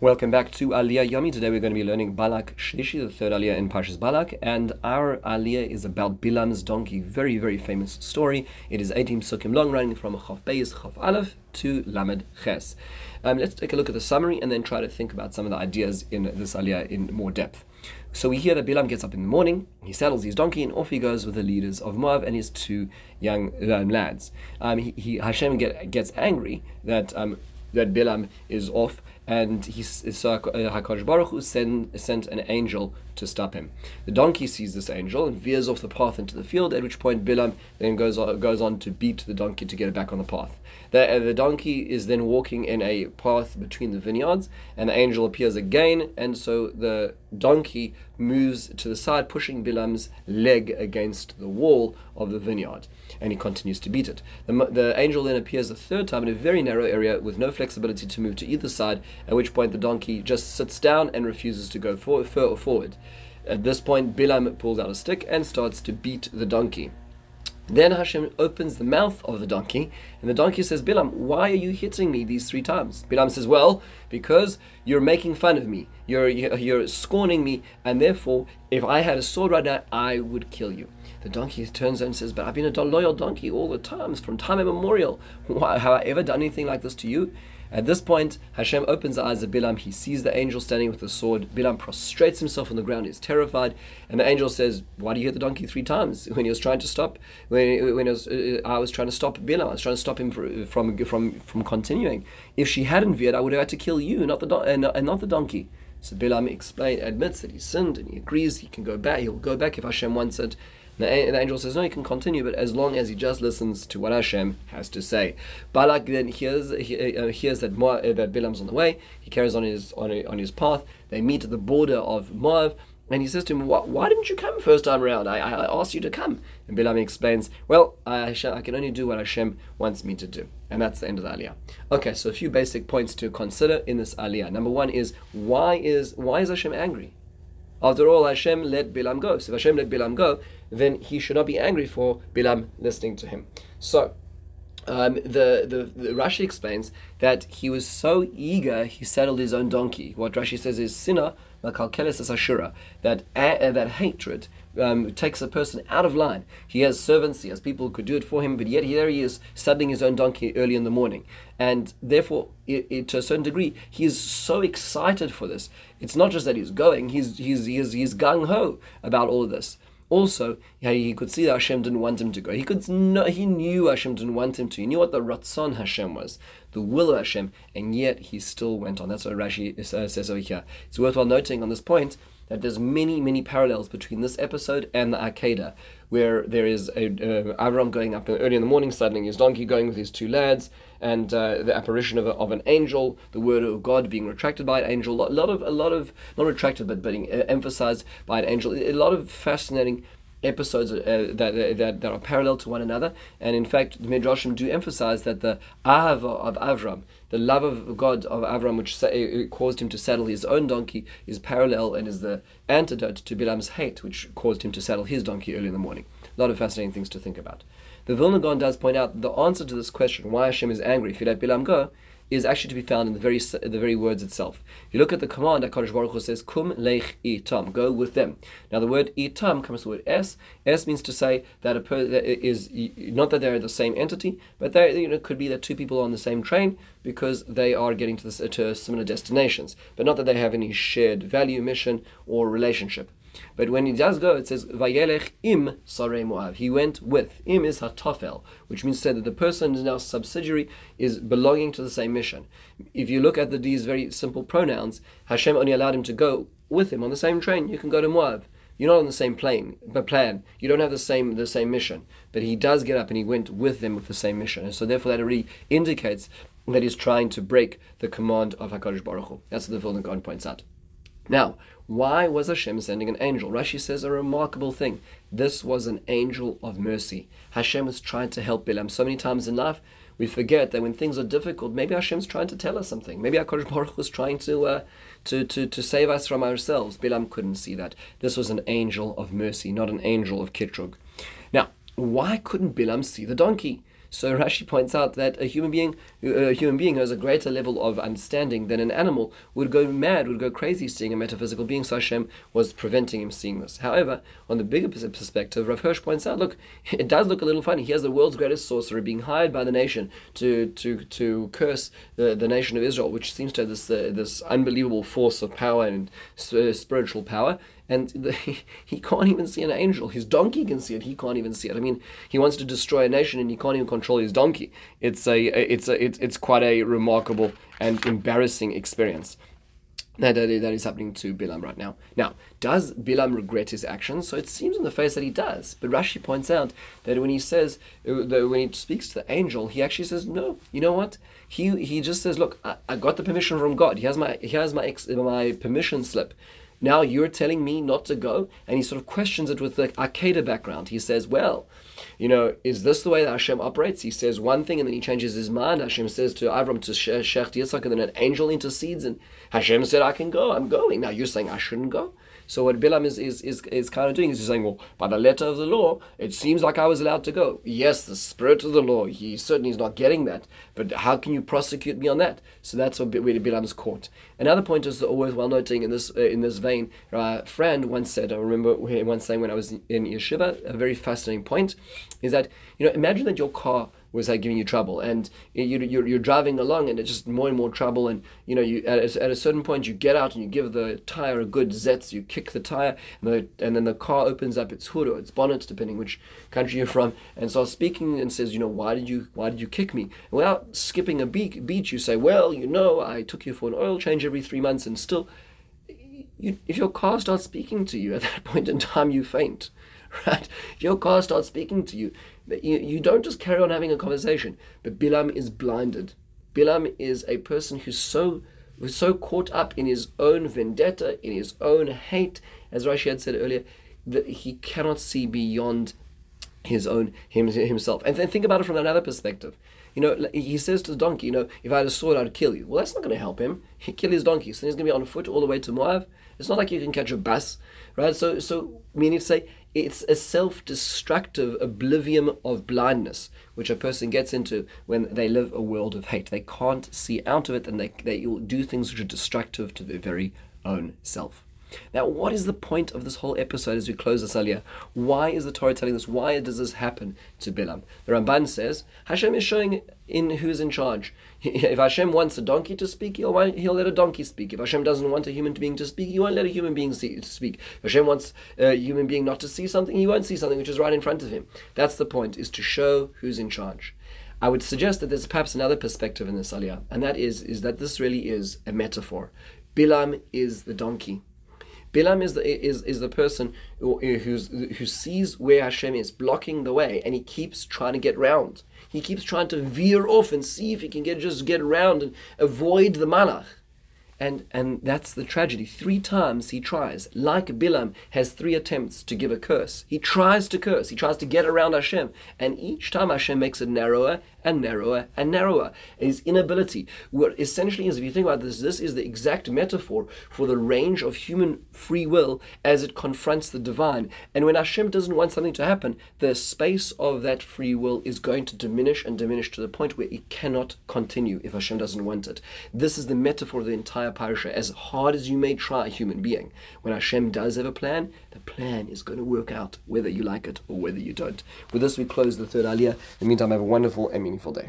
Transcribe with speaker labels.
Speaker 1: Welcome back to Aliyah Yomi. Today we're going to be learning Balak Shlishi, the third Aliyah in Parshas Balak, and our Aliyah is about Bilam's donkey. Very, very famous story. It is 18 psukim long, running from Chav Beis, Chav Aleph to Lamed Ches. Um, let's take a look at the summary and then try to think about some of the ideas in this Aliyah in more depth. So we hear that Bilam gets up in the morning, he saddles his donkey, and off he goes with the leaders of Moab and his two young um, lads. Um, he, he, Hashem get, gets angry that um, that Bilam is off, and he so Hakadosh Baruch Hu sent, sent an angel to stop him. The donkey sees this angel and veers off the path into the field. At which point Bilam then goes on, goes on to beat the donkey to get it back on the path. The, uh, the donkey is then walking in a path between the vineyards, and the angel appears again, and so the donkey moves to the side, pushing Bilam's leg against the wall of the vineyard, and he continues to beat it. The, the angel then appears a third time in a very narrow area with no flexibility to move to either side, at which point the donkey just sits down and refuses to go for, for, forward. At this point, Bilam pulls out a stick and starts to beat the donkey. Then Hashem opens the mouth of the donkey, and the donkey says, Bilam, why are you hitting me these three times? Bilam says, Well, because you're making fun of me, you're, you're scorning me, and therefore, if I had a sword right now, I would kill you. The donkey turns and says, But I've been a loyal donkey all the times, from time immemorial. Why, have I ever done anything like this to you? At this point, Hashem opens the eyes of Bilam. He sees the angel standing with the sword. Bilam prostrates himself on the ground. He's terrified. And the angel says, Why do you hit the donkey three times? When he was trying to stop, when, when was, uh, I was trying to stop Bilam, I was trying to stop him from, from, from continuing. If she hadn't veered, I would have had to kill you, not the, do- and, and not the donkey. So Bilam explain, admits that he sinned and he agrees he can go back. He'll go back if Hashem wants it. The, the, angel says, No, he can continue, but as long as he just listens to what Hashem has to say. Balak then hears, he, uh, hears that, Moab, uh, that Bilam's on the way. He carries on his, on, on his path. They meet at the border of Moab. And he says to him, Why didn't you come first time around? I, I asked you to come. And Bilam explains, Well, I, I can only do what Hashem wants me to do. And that's the end of the aliyah. Okay, so a few basic points to consider in this aliyah. Number one is, why is, why is Hashem angry? After all, Hashem let Bilam go. So if Hashem let Bilam go, then he should not be angry for Bilam listening to him. So, um, the, the, the Rashi explains that he was so eager he saddled his own donkey. What Rashi says is sinna makalkelis ashura that uh, that hatred um, takes a person out of line. He has servants, he has people who could do it for him, but yet here he is saddling his own donkey early in the morning, and therefore, it, it, to a certain degree, he is so excited for this. It's not just that he's going; he's he's he's, he's gung ho about all of this. Also, he could see that Hashem didn't want him to go. He could know, he knew Hashem didn't want him to. He knew what the Ratzon Hashem was, the will of Hashem, and yet he still went on. That's what Rashi uh, says over here. It's worthwhile noting on this point that there's many, many parallels between this episode and the Akedah, where there is a, uh, Avram going up early in the morning, saddling his donkey, going with his two lads, and uh, the apparition of, a, of an angel, the word of God being retracted by an angel, a lot of, a lot of not retracted, but being uh, emphasized by an angel. A lot of fascinating episodes uh, that, that, that are parallel to one another. And in fact, the Midrashim do emphasize that the Ahava of Avram, the love of God of Avram, which sa- caused him to saddle his own donkey, is parallel and is the antidote to Bilam's hate, which caused him to saddle his donkey early in the morning. A lot of fascinating things to think about. The Vilna Gaon does point out the answer to this question, why Hashem is angry if you let Bilam go, is actually to be found in the very the very words itself. You look at the command that Kadosh Baruch Hu says, "Kum lech itam," go with them. Now the word itam comes from the word es. Es means to say that a per, that is not that they're the same entity, but they you know could be that two people are on the same train because they are getting to, this, to similar destinations, but not that they have any shared value, mission, or relationship. But when he does go, it says Vayelech im Sarei Moab. He went with. Im is Hatofel, which means say that the person is now subsidiary, is belonging to the same mission. If you look at the, these very simple pronouns, Hashem only allowed him to go with him on the same train. You can go to Moab. You're not on the same plane, but plan. You don't have the same the same mission. But he does get up and he went with them with the same mission. And so therefore that already indicates that he's trying to break the command of HaKadosh Baruch Hu. That's what the Vilna Gaon points out. Now, why was Hashem sending an angel? Rashi says a remarkable thing. This was an angel of mercy. Hashem was trying to help Bilam. So many times in life, we forget that when things are difficult, maybe Hashem's trying to tell us something. Maybe HaKadosh Baruch was trying to, uh, to, to, to save us from ourselves. Bilam couldn't see that. This was an angel of mercy, not an angel of kitrug. Now, why couldn't Bilam see the donkey? So Rashi points out that a human being, a human being who has a greater level of understanding than an animal would go mad, would go crazy seeing a metaphysical being. So Hashem was preventing him seeing this. However, on the bigger perspective, Rav Hirsch points out, look, it does look a little funny. He has the world's greatest sorcerer being hired by the nation to to to curse the, the nation of Israel, which seems to have this uh, this unbelievable force of power and uh, spiritual power and the, he can't even see an angel. His donkey can see it. He can't even see it. I mean, he wants to destroy a nation, and he can't even control his donkey. It's a, it's a, it's, it's quite a remarkable and embarrassing experience. That, that is happening to Bilam right now. Now, does Bilam regret his actions? So it seems on the face that he does. But Rashi points out that when he says, uh, when he speaks to the angel, he actually says, no, you know what? He, he just says, look, I, I got the permission from God. He has my, he has my, ex, my permission slip. Now you're telling me not to go? And he sort of questions it with the Akedah background. He says, Well, you know, is this the way that Hashem operates? He says one thing and then he changes his mind. Hashem says to Avram, to Shech Yitzhak, and then an angel intercedes, and Hashem said, I can go, I'm going. Now you're saying I shouldn't go? So what Bilam is, is, is, is kind of doing is he's saying, well, by the letter of the law, it seems like I was allowed to go. Yes, the spirit of the law, he certainly is not getting that. But how can you prosecute me on that? So that's where Bilam's caught. Another point is always well noting in this uh, in this vein. A friend once said, I remember once saying when I was in yeshiva, a very fascinating point is that you know imagine that your car was like giving you trouble. And you, you're, you're driving along and it's just more and more trouble. And you know you at a, at a certain point you get out and you give the tire a good zetz you kick the tire and, the, and then the car opens up its hood or its bonnet depending which country you're from and starts speaking and says you know why did you why did you kick me? And without skipping a beat, beat you say well you know I took you for an oil change every three months and still you, if your car starts speaking to you at that point in time you faint right? If your car starts speaking to you, you, you don't just carry on having a conversation. But Bilam is blinded. Bilam is a person who's so who's so caught up in his own vendetta, in his own hate, as Rashi had said earlier, that he cannot see beyond his own him, himself. And then think about it from another perspective. You know, he says to the donkey, you know, if I had a sword, I'd kill you. Well, that's not going to help him. He kill his donkey, so he's going to be on foot all the way to Moab. It's not like you can catch a bus, right? So, so meaning to say, it's a self-destructive oblivion of blindness which a person gets into when they live a world of hate. They can't see out of it, and they they do things which are destructive to their very own self. Now, what is the point of this whole episode as we close this earlier? Why is the Torah telling us? Why does this happen to Bilam? The Ramban says Hashem is showing in who's in charge. If Hashem wants a donkey to speak, he'll, he'll let a donkey speak. If Hashem doesn't want a human being to speak, he won't let a human being see, speak. If Hashem wants a human being not to see something, he won't see something which is right in front of him. That's the point, is to show who's in charge. I would suggest that there's perhaps another perspective in this aliyah, and that is, is that this really is a metaphor. Bilam is the donkey. Bilam is the is, is the person who, who's, who sees where Hashem is blocking the way, and he keeps trying to get round. He keeps trying to veer off and see if he can get just get around and avoid the malach. And, and that's the tragedy. Three times he tries, like Bilam has three attempts to give a curse. He tries to curse, he tries to get around Hashem, and each time Hashem makes it narrower and narrower and narrower. His inability, what essentially is, if you think about this, this is the exact metaphor for the range of human free will as it confronts the divine. And when Hashem doesn't want something to happen, the space of that free will is going to diminish and diminish to the point where it cannot continue if Hashem doesn't want it. This is the metaphor of the entire parasha. As hard as you may try, human being, when Hashem does have a plan, the plan is going to work out whether you like it or whether you don't. With this, we close the third aliyah. In the meantime, have a wonderful and meaningful day.